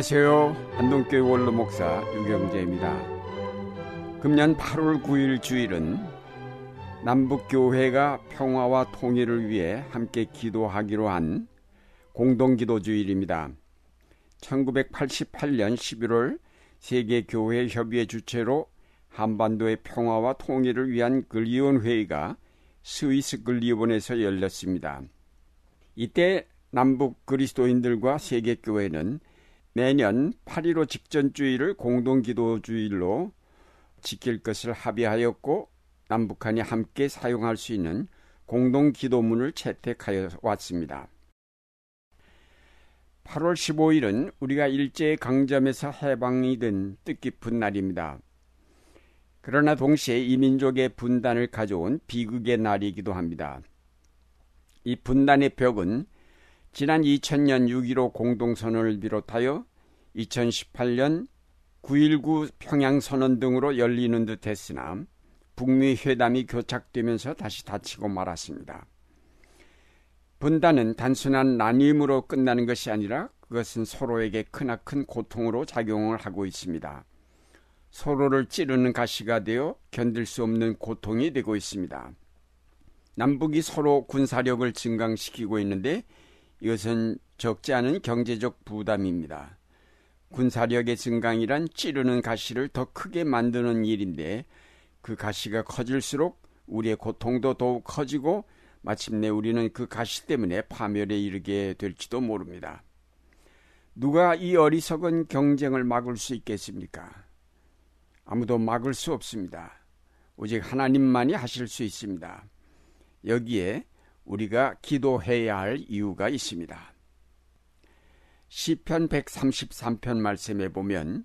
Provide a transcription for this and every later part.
안녕하세요. 안동교회 원로 목사 유경재입니다. 금년 8월 9일 주일은 남북교회가 평화와 통일을 위해 함께 기도하기로 한 공동기도 주일입니다. 1988년 11월 세계교회 협의회 주최로 한반도의 평화와 통일을 위한 근리원 회의가 스위스 근리원에서 열렸습니다. 이때 남북 그리스도인들과 세계교회는 매년 8.15 직전주의를 공동기도주일로 지킬 것을 합의하였고 남북한이 함께 사용할 수 있는 공동기도문을 채택하여 왔습니다. 8월 15일은 우리가 일제의 강점에서 해방이 된 뜻깊은 날입니다. 그러나 동시에 이민족의 분단을 가져온 비극의 날이기도 합니다. 이 분단의 벽은 지난 2000년 6.15 공동선언을 비롯하여 2018년 9.19 평양선언 등으로 열리는 듯 했으나 북미 회담이 교착되면서 다시 닫히고 말았습니다. 분단은 단순한 난임으로 끝나는 것이 아니라 그것은 서로에게 크나큰 고통으로 작용을 하고 있습니다. 서로를 찌르는 가시가 되어 견딜 수 없는 고통이 되고 있습니다. 남북이 서로 군사력을 증강시키고 있는데 이것은 적지 않은 경제적 부담입니다. 군사력의 증강이란 찌르는 가시를 더 크게 만드는 일인데 그 가시가 커질수록 우리의 고통도 더욱 커지고 마침내 우리는 그 가시 때문에 파멸에 이르게 될지도 모릅니다. 누가 이 어리석은 경쟁을 막을 수 있겠습니까? 아무도 막을 수 없습니다. 오직 하나님만이 하실 수 있습니다. 여기에 우리가 기도해야 할 이유가 있습니다. 시편 133편 말씀에 보면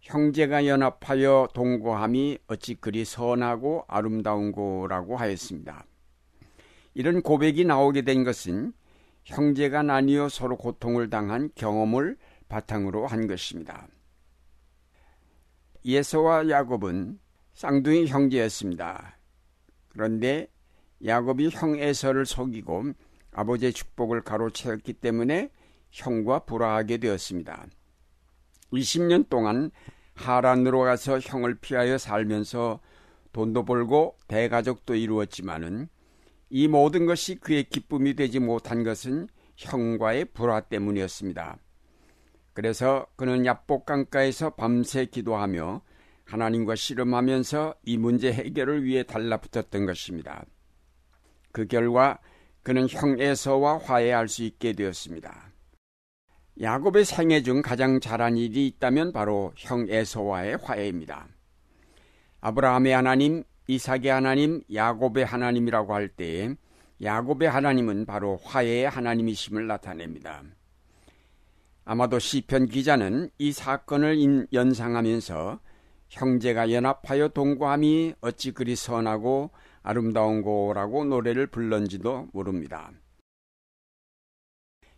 형제가 연합하여 동거함이 어찌 그리 선하고 아름다운고라고 하였습니다. 이런 고백이 나오게 된 것은 형제가 나뉘어 서로 고통을 당한 경험을 바탕으로 한 것입니다. 예서와 야곱은 쌍둥이 형제였습니다. 그런데 야곱이 형 에서를 속이고 아버지의 축복을 가로채었기 때문에 형과 불화하게 되었습니다. 20년 동안 하란으로 가서 형을 피하여 살면서 돈도 벌고 대가족도 이루었지만은 이 모든 것이 그의 기쁨이 되지 못한 것은 형과의 불화 때문이었습니다. 그래서 그는 야복강가에서 밤새 기도하며 하나님과 씨름하면서 이 문제 해결을 위해 달라붙었던 것입니다. 그 결과 그는 형 에서와 화해할 수 있게 되었습니다. 야곱의 생애 중 가장 잘한 일이 있다면 바로 형 에서와의 화해입니다. 아브라함의 하나님, 이삭의 하나님, 야곱의 하나님이라고 할때 야곱의 하나님은 바로 화해의 하나님이심을 나타냅니다. 아마도 시편 기자는 이 사건을 연상하면서 형제가 연합하여 동거함이 어찌 그리 선하고 아름다운 고라고 노래를 불렀지도 모릅니다.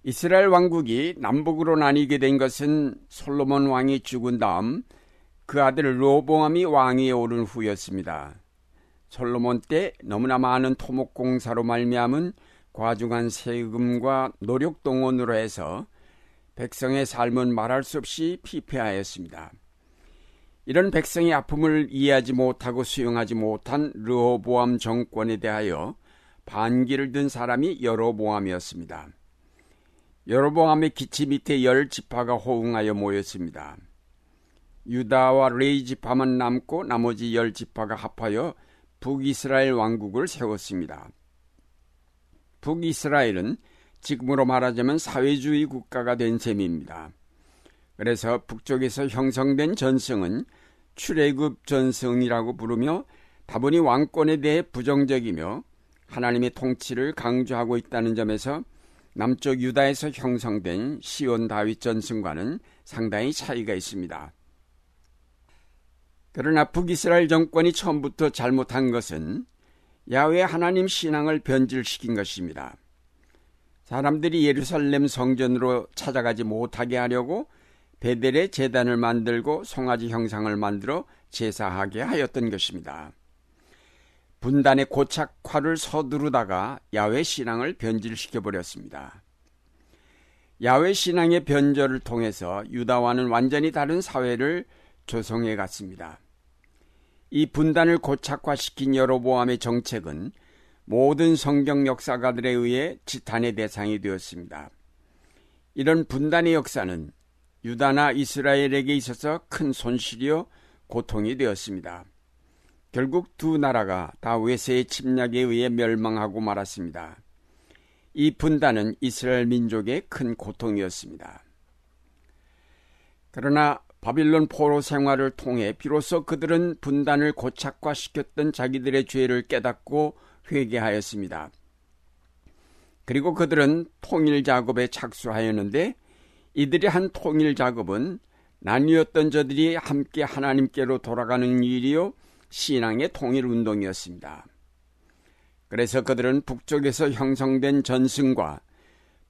이스라엘 왕국이 남북으로 나뉘게 된 것은 솔로몬 왕이 죽은 다음 그 아들 로보암이 왕위에 오른 후였습니다. 솔로몬 때 너무나 많은 토목 공사로 말미암은 과중한 세금과 노력 동원으로 해서 백성의 삶은 말할 수 없이 피폐하였습니다. 이런 백성의 아픔을 이해하지 못하고 수용하지 못한 르호보암 정권에 대하여 반기를 든 사람이 여로보암이었습니다. 여로보암의 기치 밑에 열 지파가 호응하여 모였습니다. 유다와 레이 지파만 남고 나머지 열 지파가 합하여 북이스라엘 왕국을 세웠습니다. 북이스라엘은 지금으로 말하자면 사회주의 국가가 된 셈입니다. 그래서 북쪽에서 형성된 전승은 출애굽 전승이라고 부르며 다분히 왕권에 대해 부정적이며 하나님의 통치를 강조하고 있다는 점에서 남쪽 유다에서 형성된 시온 다윗 전승과는 상당히 차이가 있습니다. 그러나 북이스라엘 정권이 처음부터 잘못한 것은 야외 하나님 신앙을 변질시킨 것입니다. 사람들이 예루살렘 성전으로 찾아가지 못하게 하려고 베델의 재단을 만들고 송아지 형상을 만들어 제사하게 하였던 것입니다. 분단의 고착화를 서두르다가 야외 신앙을 변질시켜 버렸습니다. 야외 신앙의 변절을 통해서 유다와는 완전히 다른 사회를 조성해 갔습니다. 이 분단을 고착화시킨 여로보암의 정책은 모든 성경 역사가들에 의해 지탄의 대상이 되었습니다. 이런 분단의 역사는 유다나 이스라엘에게 있어서 큰 손실이요 고통이 되었습니다. 결국 두 나라가 다 외세의 침략에 의해 멸망하고 말았습니다. 이 분단은 이스라엘 민족의 큰 고통이었습니다. 그러나 바빌론 포로 생활을 통해 비로소 그들은 분단을 고착화시켰던 자기들의 죄를 깨닫고 회개하였습니다. 그리고 그들은 통일 작업에 착수하였는데 이들이 한 통일 작업은 나뉘었던 저들이 함께 하나님께로 돌아가는 일이요 신앙의 통일 운동이었습니다. 그래서 그들은 북쪽에서 형성된 전승과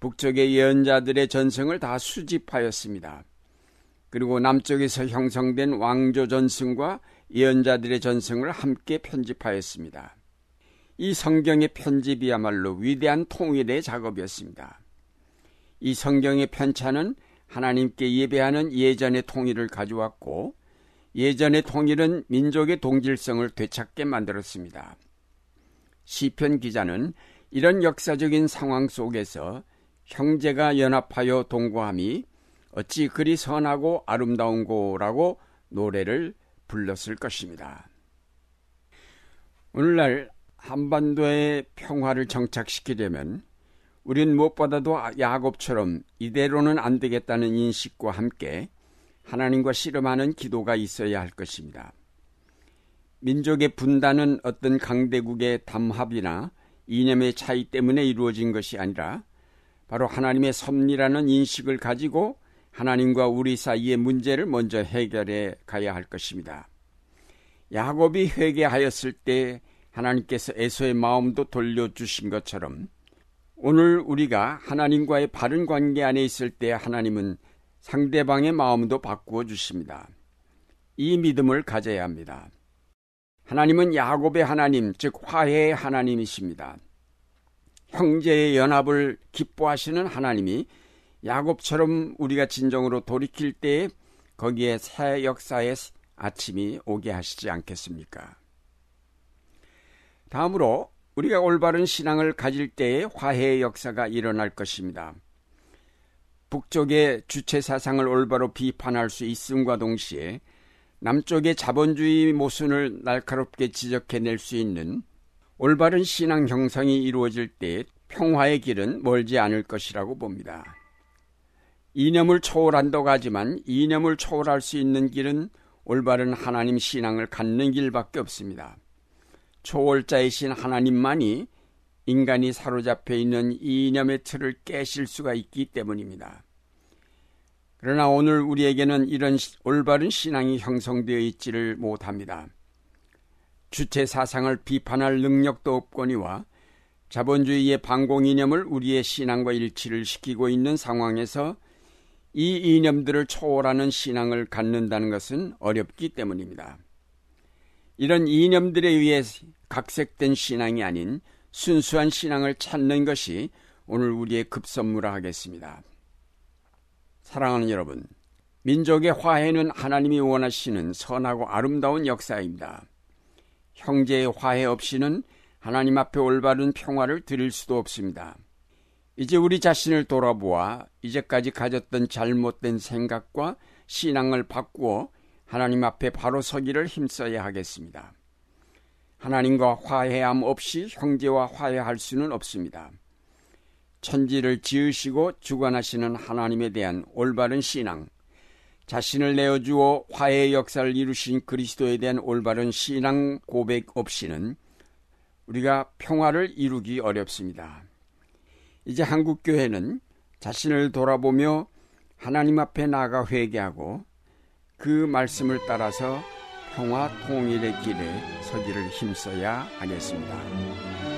북쪽의 예언자들의 전승을 다 수집하였습니다. 그리고 남쪽에서 형성된 왕조 전승과 예언자들의 전승을 함께 편집하였습니다. 이 성경의 편집이야말로 위대한 통일의 작업이었습니다. 이 성경의 편찬은 하나님께 예배하는 예전의 통일을 가져왔고 예전의 통일은 민족의 동질성을 되찾게 만들었습니다. 시편 기자는 이런 역사적인 상황 속에서 형제가 연합하여 동거함이 어찌 그리 선하고 아름다운고라고 노래를 불렀을 것입니다. 오늘날 한반도의 평화를 정착시키려면 우린 무엇보다도 야곱처럼 이대로는 안 되겠다는 인식과 함께 하나님과 씨름하는 기도가 있어야 할 것입니다. 민족의 분단은 어떤 강대국의 담합이나 이념의 차이 때문에 이루어진 것이 아니라 바로 하나님의 섭리라는 인식을 가지고 하나님과 우리 사이의 문제를 먼저 해결해 가야 할 것입니다. 야곱이 회개하였을 때 하나님께서 에서의 마음도 돌려주신 것처럼 오늘 우리가 하나님과의 바른 관계 안에 있을 때 하나님은 상대방의 마음도 바꾸어 주십니다. 이 믿음을 가져야 합니다. 하나님은 야곱의 하나님, 즉 화해의 하나님이십니다. 형제의 연합을 기뻐하시는 하나님이 야곱처럼 우리가 진정으로 돌이킬 때에 거기에 새 역사의 아침이 오게 하시지 않겠습니까? 다음으로 우리가 올바른 신앙을 가질 때에 화해의 역사가 일어날 것입니다. 북쪽의 주체 사상을 올바로 비판할 수 있음과 동시에 남쪽의 자본주의 모순을 날카롭게 지적해낼 수 있는 올바른 신앙 형성이 이루어질 때 평화의 길은 멀지 않을 것이라고 봅니다. 이념을 초월한다고 하지만 이념을 초월할 수 있는 길은 올바른 하나님 신앙을 갖는 길밖에 없습니다. 초월자이신 하나님만이 인간이 사로잡혀 있는 이념의 틀을 깨실 수가 있기 때문입니다. 그러나 오늘 우리에게는 이런 올바른 신앙이 형성되어 있지를 못합니다. 주체 사상을 비판할 능력도 없거니와 자본주의의 반공 이념을 우리의 신앙과 일치를 시키고 있는 상황에서 이 이념들을 초월하는 신앙을 갖는다는 것은 어렵기 때문입니다. 이런 이념들에 의해 각색된 신앙이 아닌 순수한 신앙을 찾는 것이 오늘 우리의 급선무라 하겠습니다. 사랑하는 여러분, 민족의 화해는 하나님이 원하시는 선하고 아름다운 역사입니다. 형제의 화해 없이는 하나님 앞에 올바른 평화를 드릴 수도 없습니다. 이제 우리 자신을 돌아보아 이제까지 가졌던 잘못된 생각과 신앙을 바꾸어 하나님 앞에 바로 서기를 힘써야 하겠습니다. 하나님과 화해함 없이 형제와 화해할 수는 없습니다. 천지를 지으시고 주관하시는 하나님에 대한 올바른 신앙, 자신을 내어주어 화해의 역사를 이루신 그리스도에 대한 올바른 신앙 고백 없이는 우리가 평화를 이루기 어렵습니다. 이제 한국교회는 자신을 돌아보며 하나님 앞에 나가 회개하고 그 말씀을 따라서 평화 통일의 길에 서기를 힘써야 하겠습니다.